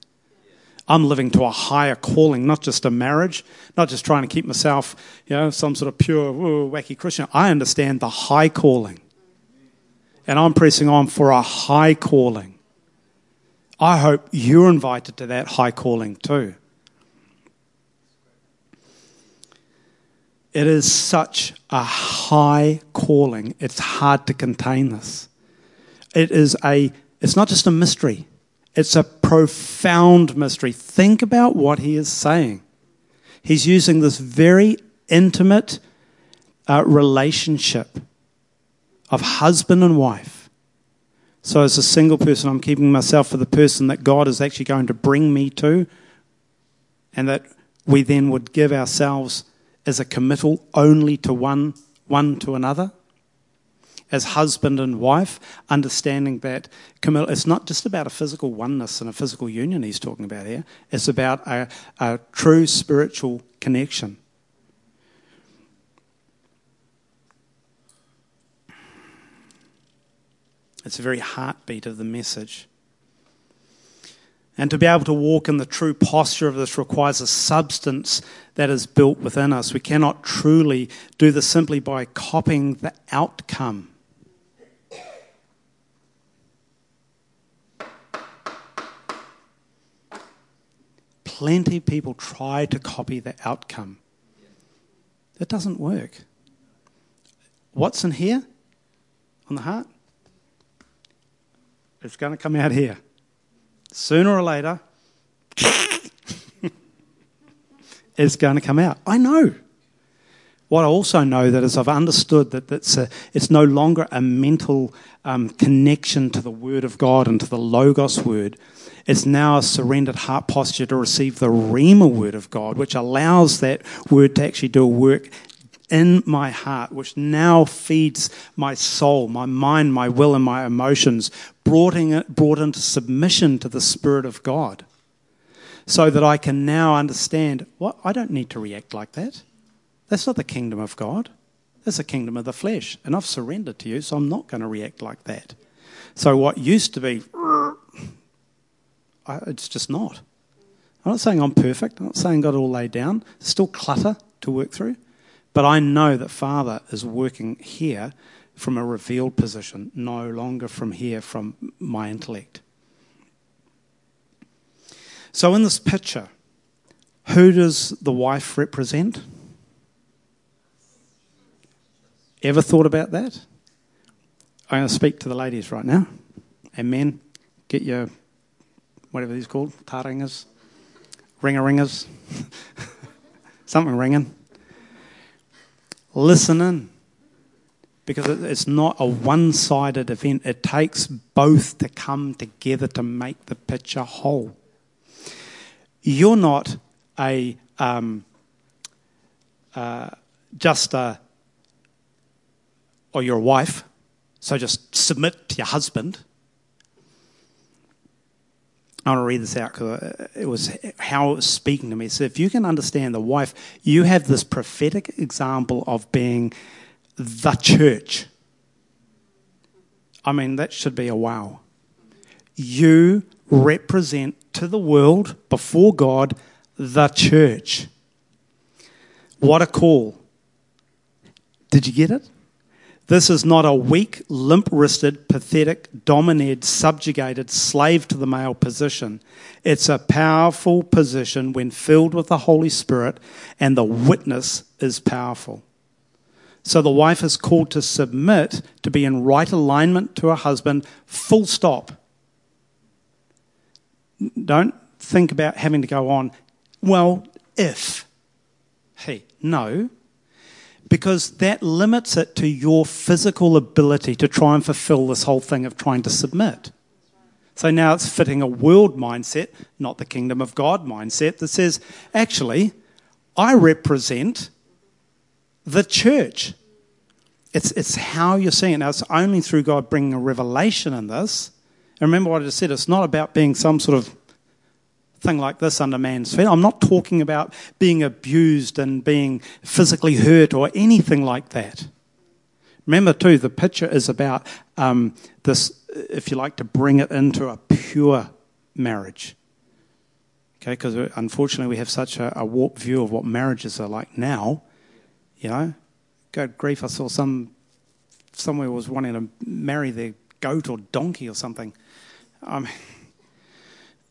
I'm living to a higher calling, not just a marriage, not just trying to keep myself, you know, some sort of pure, wacky Christian. I understand the high calling. And I'm pressing on for a high calling. I hope you're invited to that high calling too. It is such a high calling. It's hard to contain this. It is a it's not just a mystery. It's a profound mystery. Think about what he is saying. He's using this very intimate uh, relationship of husband and wife. So, as a single person, I'm keeping myself for the person that God is actually going to bring me to, and that we then would give ourselves as a committal only to one, one to another. As husband and wife, understanding that committal, it's not just about a physical oneness and a physical union he's talking about here, it's about a, a true spiritual connection. It's a very heartbeat of the message. And to be able to walk in the true posture of this requires a substance that is built within us. We cannot truly do this simply by copying the outcome. Plenty of people try to copy the outcome. It doesn't work. What's in here on the heart? It's going to come out here sooner or later, it's going to come out. I know. What I also know that is I've understood that that's a, it's no longer a mental um, connection to the Word of God and to the Logos Word. It's now a surrendered heart posture to receive the Rhema Word of God, which allows that Word to actually do a work in my heart, which now feeds my soul, my mind, my will, and my emotions, brought, in, brought into submission to the Spirit of God. So that I can now understand what I don't need to react like that. That's not the kingdom of God. That's the kingdom of the flesh. And I've surrendered to you, so I'm not going to react like that. So what used to be, it's just not. I'm not saying I'm perfect. I'm not saying got it all laid down. There's still clutter to work through. But I know that Father is working here from a revealed position, no longer from here from my intellect. So in this picture, who does the wife represent? Ever thought about that? I'm going to speak to the ladies right now. And men, get your, whatever these called, taringas, ringer ringers, something ringing. Listen in. Because it's not a one sided event. It takes both to come together to make the picture whole. You're not a um, uh, just a or your wife, so just submit to your husband. I want to read this out because it was how it was speaking to me. So, if you can understand the wife, you have this prophetic example of being the church. I mean, that should be a wow. You represent to the world, before God, the church. What a call. Did you get it? This is not a weak, limp wristed, pathetic, dominated, subjugated, slave to the male position. It's a powerful position when filled with the Holy Spirit, and the witness is powerful. So the wife is called to submit, to be in right alignment to her husband, full stop. Don't think about having to go on, well, if. Hey, no because that limits it to your physical ability to try and fulfill this whole thing of trying to submit. So now it's fitting a world mindset, not the kingdom of God mindset, that says, actually, I represent the church. It's, it's how you're seeing it. Now, it's only through God bringing a revelation in this. And remember what I just said, it's not about being some sort of thing like this under man's feet. I'm not talking about being abused and being physically hurt or anything like that. Remember, too, the picture is about um, this, if you like, to bring it into a pure marriage. Okay, because unfortunately we have such a, a warped view of what marriages are like now. You know, God grief, I saw some somewhere was wanting to marry their goat or donkey or something. Um,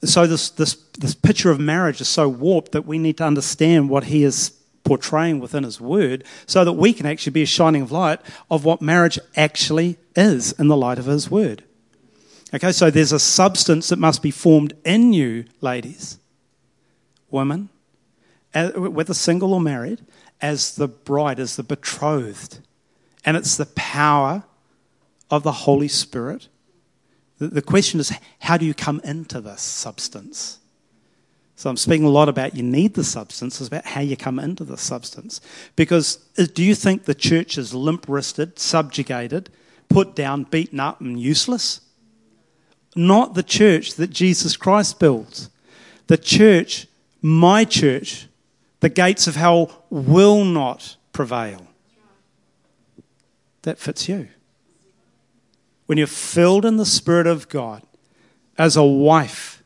so this, this, this picture of marriage is so warped that we need to understand what he is portraying within his word so that we can actually be a shining of light of what marriage actually is in the light of his word. Okay, so there's a substance that must be formed in you, ladies, women, whether single or married, as the bride, as the betrothed. And it's the power of the Holy Spirit the question is, how do you come into this substance? So I'm speaking a lot about you need the substance. It's about how you come into the substance. Because uh, do you think the church is limp wristed, subjugated, put down, beaten up, and useless? Not the church that Jesus Christ builds. The church, my church, the gates of hell will not prevail. That fits you when you're filled in the Spirit of God as a wife,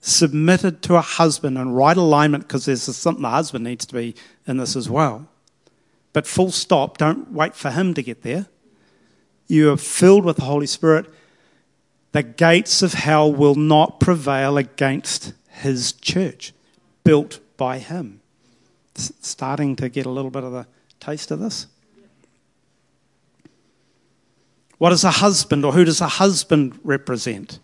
submitted to a husband in right alignment, because there's something the husband needs to be in this as well. But full stop, don't wait for him to get there. You are filled with the Holy Spirit. The gates of hell will not prevail against his church, built by him. starting to get a little bit of the taste of this. What is a husband, or who does a husband represent?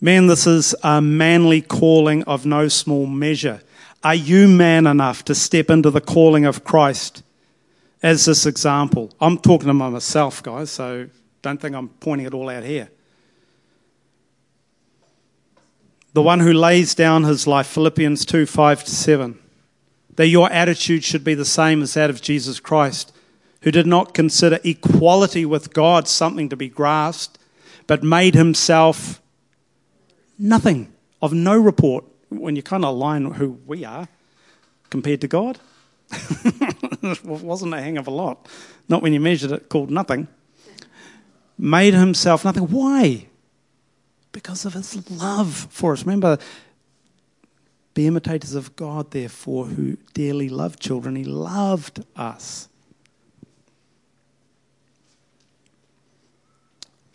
Man, this is a manly calling of no small measure. Are you man enough to step into the calling of Christ as this example? I'm talking to myself, guys, so don't think I'm pointing it all out here. The one who lays down his life, Philippians 2 5 to 7. That your attitude should be the same as that of Jesus Christ who did not consider equality with God something to be grasped, but made himself nothing, of no report. When you kind of align who we are compared to God, it wasn't a hang of a lot. Not when you measured it, called nothing. Made himself nothing. Why? Because of his love for us. Remember, be imitators of God, therefore, who dearly loved children. He loved us.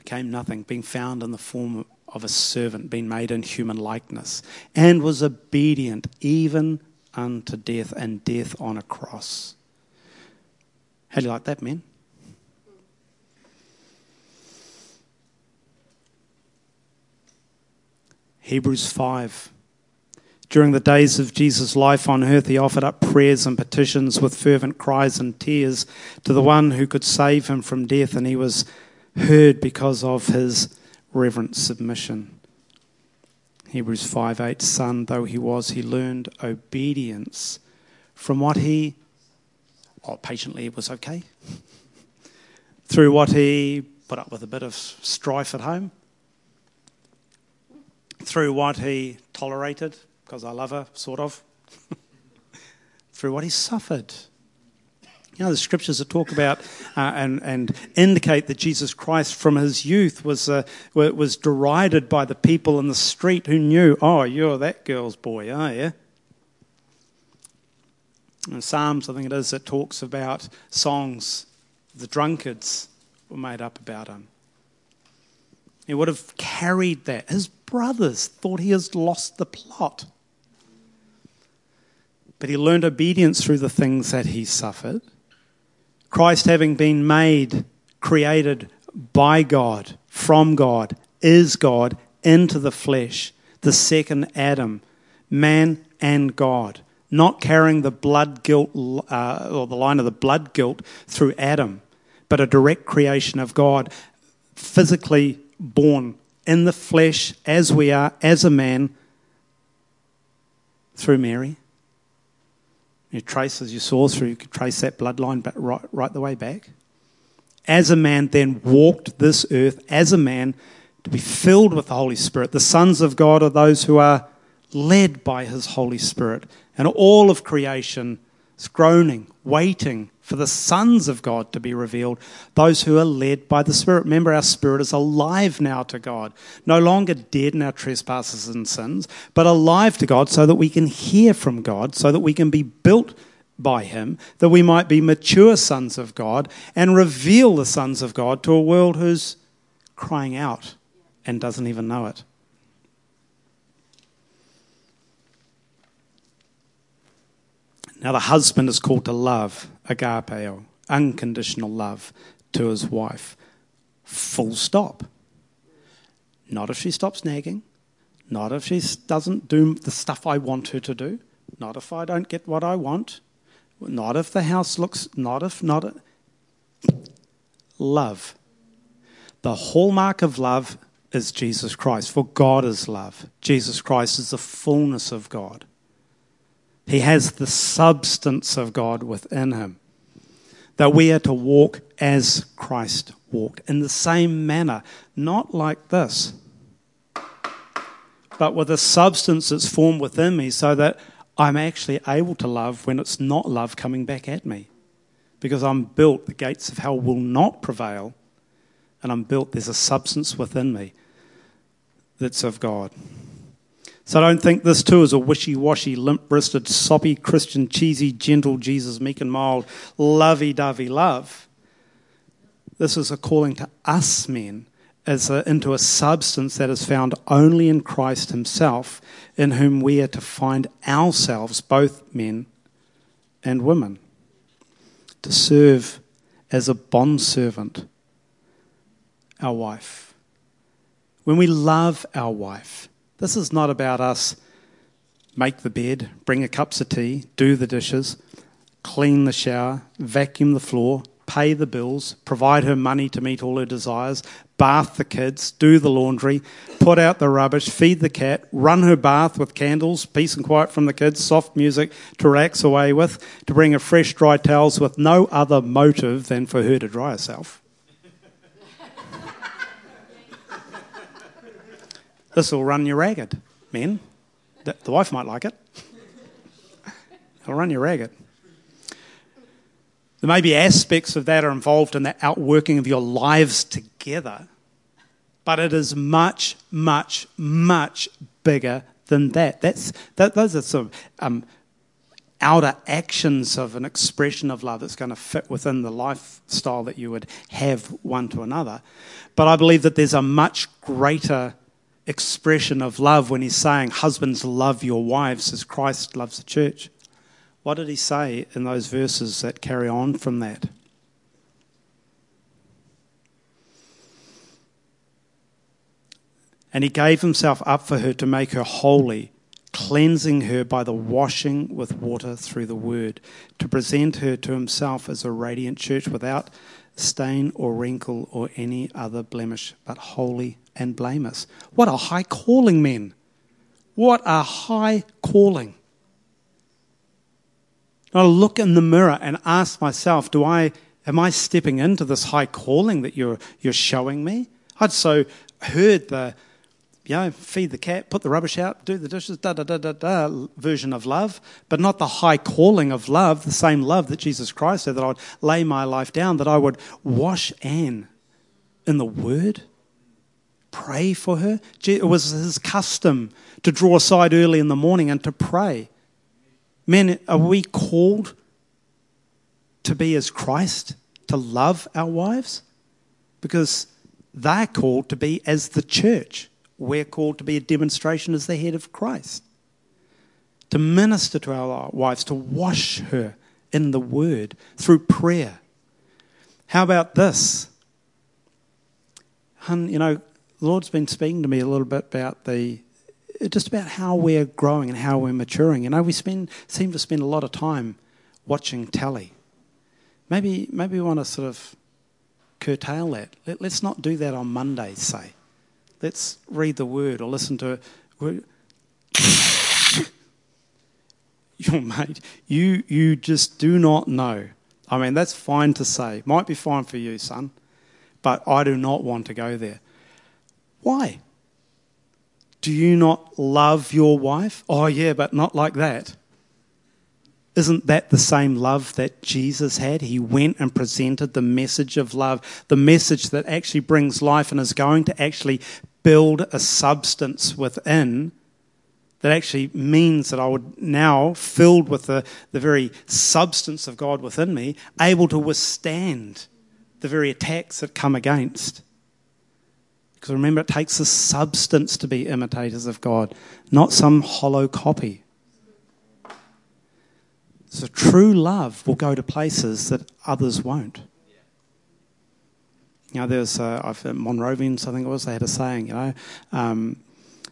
Became nothing, being found in the form of a servant, being made in human likeness, and was obedient even unto death, and death on a cross. How do you like that, man? Hebrews 5 during the days of Jesus' life on earth, he offered up prayers and petitions with fervent cries and tears to the one who could save him from death, and he was heard because of his reverent submission. Hebrews 5 8 Son though he was, he learned obedience from what he, oh, patiently was okay, through what he put up with a bit of strife at home, through what he tolerated because I love her, sort of, through what he suffered. You know, the scriptures that talk about uh, and, and indicate that Jesus Christ from his youth was, uh, was derided by the people in the street who knew, oh, you're that girl's boy, are you? In Psalms, I think it is, it talks about songs, the drunkards were made up about him. He would have carried that. His brothers thought he has lost the plot. But he learned obedience through the things that he suffered. Christ, having been made, created by God, from God, is God, into the flesh, the second Adam, man and God, not carrying the blood guilt uh, or the line of the blood guilt through Adam, but a direct creation of God, physically born in the flesh as we are, as a man, through Mary. You trace, as you saw through, you could trace that bloodline back, right, right the way back. As a man, then walked this earth as a man to be filled with the Holy Spirit. The sons of God are those who are led by his Holy Spirit. And all of creation is groaning, waiting for the sons of God to be revealed, those who are led by the Spirit. Remember, our spirit is alive now to God, no longer dead in our trespasses and sins, but alive to God so that we can hear from God, so that we can be built by Him, that we might be mature sons of God and reveal the sons of God to a world who's crying out and doesn't even know it. Now, the husband is called to love, agapeo, unconditional love to his wife. Full stop. Not if she stops nagging. Not if she doesn't do the stuff I want her to do. Not if I don't get what I want. Not if the house looks, not if, not. Love. The hallmark of love is Jesus Christ, for God is love. Jesus Christ is the fullness of God. He has the substance of God within him. That we are to walk as Christ walked, in the same manner, not like this, but with a substance that's formed within me so that I'm actually able to love when it's not love coming back at me. Because I'm built, the gates of hell will not prevail, and I'm built, there's a substance within me that's of God. So I don't think this too is a wishy washy, limp wristed, soppy Christian, cheesy, gentle Jesus, meek and mild, lovey dovey love. This is a calling to us men as a, into a substance that is found only in Christ Himself, in whom we are to find ourselves, both men and women, to serve as a bondservant our wife. When we love our wife, this is not about us make the bed, bring a cups of tea, do the dishes, clean the shower, vacuum the floor, pay the bills, provide her money to meet all her desires, bath the kids, do the laundry, put out the rubbish, feed the cat, run her bath with candles, peace and quiet from the kids, soft music to relax away with, to bring her fresh dry towels with no other motive than for her to dry herself. This will run you ragged, men. The wife might like it. It'll run you ragged. There may be aspects of that are involved in the outworking of your lives together, but it is much, much, much bigger than that. That's, that those are sort of um, outer actions of an expression of love that's going to fit within the lifestyle that you would have one to another. But I believe that there's a much greater expression of love when he's saying, Husbands, love your wives as Christ loves the church. What did he say in those verses that carry on from that? And he gave himself up for her to make her holy, cleansing her by the washing with water through the word, to present her to himself as a radiant church without stain or wrinkle or any other blemish, but holy and blameless. What a high calling, men! What a high calling. I look in the mirror and ask myself, do I, am I stepping into this high calling that you're, you're showing me? I'd so heard the, you know, feed the cat, put the rubbish out, do the dishes, da da da da da version of love, but not the high calling of love, the same love that Jesus Christ said that I would lay my life down, that I would wash Anne in the Word, pray for her. It was his custom to draw aside early in the morning and to pray. Men, are we called to be as Christ, to love our wives? Because they're called to be as the church. We're called to be a demonstration as the head of Christ. To minister to our wives, to wash her in the word through prayer. How about this? Hun, you know, the Lord's been speaking to me a little bit about the just about how we're growing and how we're maturing. You know, we spend seem to spend a lot of time watching telly. Maybe maybe we want to sort of curtail that. Let, us not do that on Mondays, say. Let's read the word or listen to it. Your mate, you you just do not know. I mean, that's fine to say. Might be fine for you, son, but I do not want to go there. Why? Do you not love your wife? Oh, yeah, but not like that. Isn't that the same love that Jesus had? He went and presented the message of love, the message that actually brings life and is going to actually build a substance within that actually means that I would now, filled with the, the very substance of God within me, able to withstand the very attacks that come against. Because remember, it takes a substance to be imitators of God, not some hollow copy. So true love will go to places that others won't. You know, there's uh, Moravians, I think it was, they had a saying, you know, um,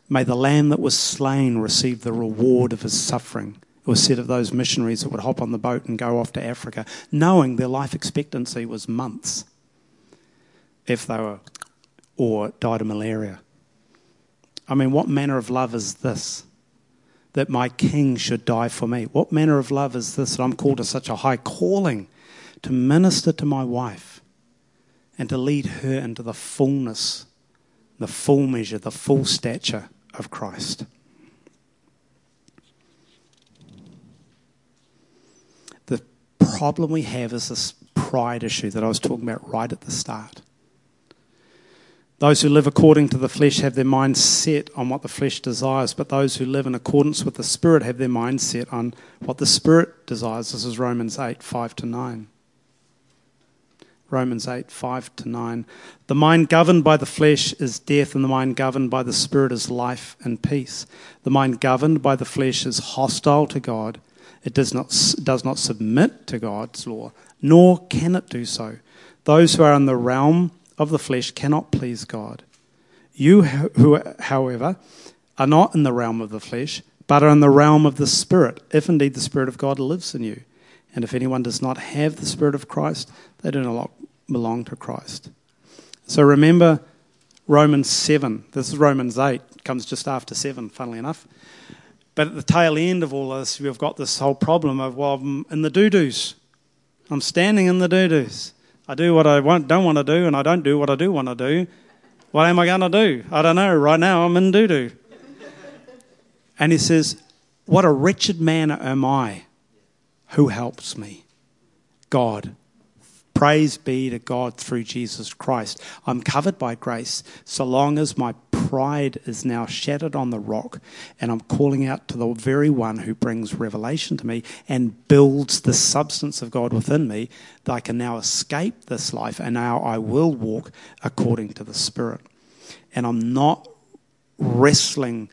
may the lamb that was slain receive the reward of his suffering. It was said of those missionaries that would hop on the boat and go off to Africa, knowing their life expectancy was months if they were or died of malaria. I mean, what manner of love is this? That my king should die for me. What manner of love is this that I'm called to such a high calling to minister to my wife and to lead her into the fullness, the full measure, the full stature of Christ? The problem we have is this pride issue that I was talking about right at the start. Those who live according to the flesh have their mind set on what the flesh desires, but those who live in accordance with the Spirit have their mind set on what the Spirit desires. This is Romans 8 5 to 9. Romans 8 5 to 9. The mind governed by the flesh is death, and the mind governed by the Spirit is life and peace. The mind governed by the flesh is hostile to God. It does not, does not submit to God's law, nor can it do so. Those who are in the realm of the flesh cannot please God. You, who, however, are not in the realm of the flesh, but are in the realm of the Spirit, if indeed the Spirit of God lives in you. And if anyone does not have the Spirit of Christ, they do not belong to Christ. So remember Romans 7. This is Romans 8, comes just after 7, funnily enough. But at the tail end of all this, we've got this whole problem of, well, I'm in the doo doos. I'm standing in the doo doos. I do what I want, don't want to do, and I don't do what I do want to do. What am I going to do? I don't know. Right now, I'm in doo doo. and he says, What a wretched man am I. Who helps me? God Praise be to God through Jesus Christ. I'm covered by grace so long as my pride is now shattered on the rock and I'm calling out to the very one who brings revelation to me and builds the substance of God within me that I can now escape this life and now I will walk according to the Spirit. And I'm not wrestling,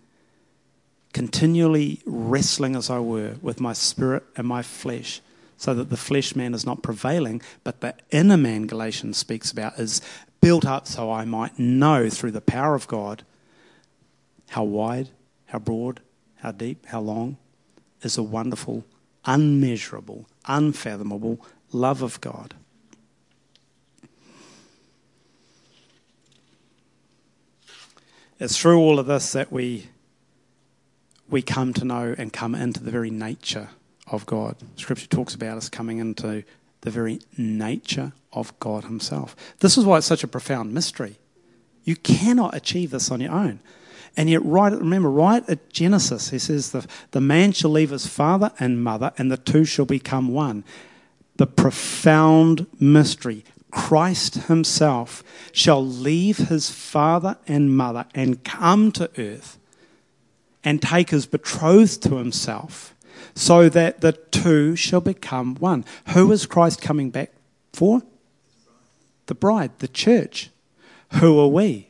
continually wrestling as I were with my spirit and my flesh so that the flesh man is not prevailing, but the inner man, Galatians speaks about, is built up so I might know through the power of God how wide, how broad, how deep, how long is the wonderful, unmeasurable, unfathomable love of God. It's through all of this that we, we come to know and come into the very nature of God. Scripture talks about us coming into the very nature of God Himself. This is why it's such a profound mystery. You cannot achieve this on your own. And yet, right, remember, right at Genesis, he says, the, the man shall leave his father and mother, and the two shall become one. The profound mystery. Christ himself shall leave his father and mother and come to earth and take his betrothed to himself so that the two shall become one. Who is Christ coming back for? The bride, the church. Who are we?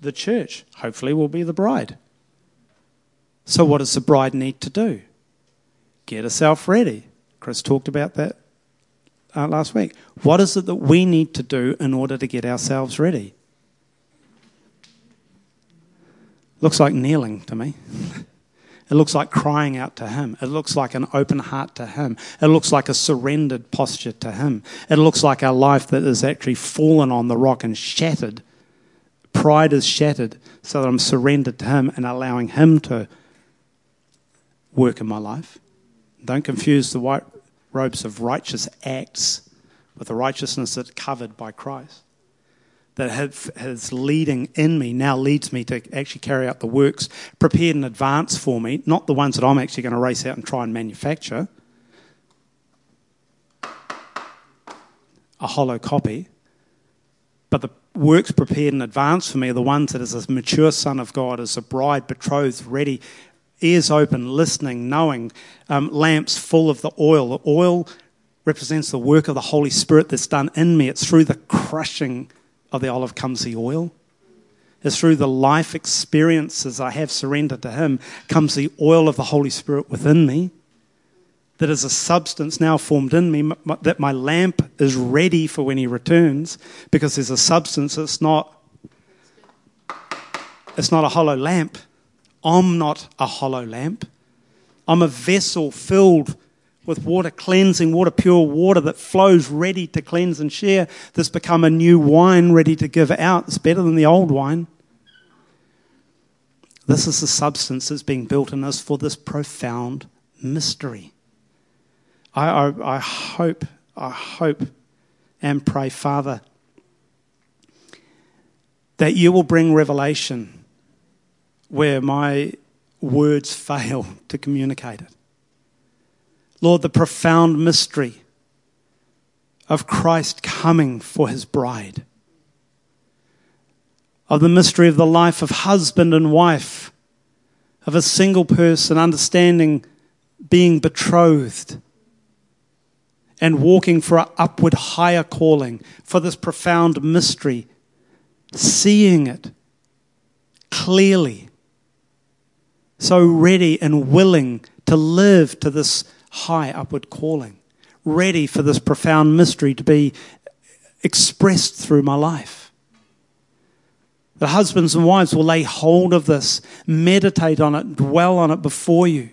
The church. Hopefully, we'll be the bride. So, what does the bride need to do? Get herself ready. Chris talked about that uh, last week. What is it that we need to do in order to get ourselves ready? Looks like kneeling to me. It looks like crying out to Him. It looks like an open heart to Him. It looks like a surrendered posture to Him. It looks like our life that is actually fallen on the rock and shattered. Pride is shattered so that I'm surrendered to Him and allowing Him to work in my life. Don't confuse the white robes of righteous acts with the righteousness that's covered by Christ that has leading in me now leads me to actually carry out the works prepared in advance for me, not the ones that I'm actually going to race out and try and manufacture. A hollow copy. But the works prepared in advance for me are the ones that, as a mature son of God, as a bride betrothed, ready, ears open, listening, knowing, um, lamps full of the oil. The oil represents the work of the Holy Spirit that's done in me. It's through the crushing of the olive comes the oil. It's through the life experiences I have surrendered to Him comes the oil of the Holy Spirit within me. That is a substance now formed in me, that my lamp is ready for when He returns, because there's a substance that's not. It's not a hollow lamp. I'm not a hollow lamp. I'm a vessel filled with water cleansing, water, pure water that flows ready to cleanse and share. This become a new wine ready to give out. It's better than the old wine. This is the substance that's being built in us for this profound mystery. I, I, I hope, I hope and pray, Father, that you will bring revelation where my words fail to communicate it Lord, the profound mystery of Christ coming for his bride, of the mystery of the life of husband and wife, of a single person understanding being betrothed and walking for an upward higher calling, for this profound mystery, seeing it clearly, so ready and willing to live to this high upward calling, ready for this profound mystery to be expressed through my life. The husbands and wives will lay hold of this, meditate on it, dwell on it before you,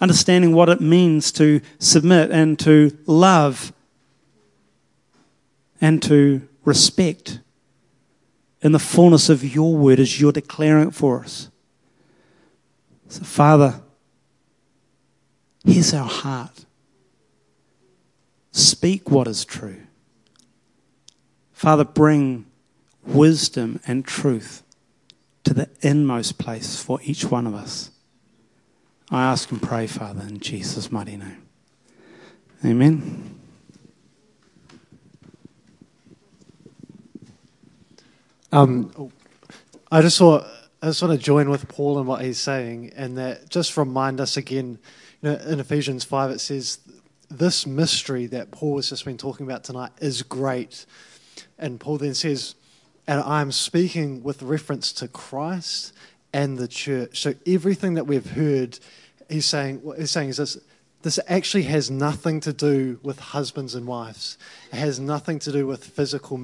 understanding what it means to submit and to love and to respect in the fullness of your word as you're declaring it for us. So, Father, Here's our heart. Speak what is true. Father, bring wisdom and truth to the inmost place for each one of us. I ask and pray, Father, in Jesus' mighty name. Amen. Um, I just saw, I just want to join with Paul in what he's saying, and that just remind us again you know, in Ephesians five, it says this mystery that Paul has just been talking about tonight is great, and Paul then says, and I'm speaking with reference to Christ and the church. So everything that we've heard, he's saying what he's saying is this. This actually has nothing to do with husbands and wives. It has nothing to do with physical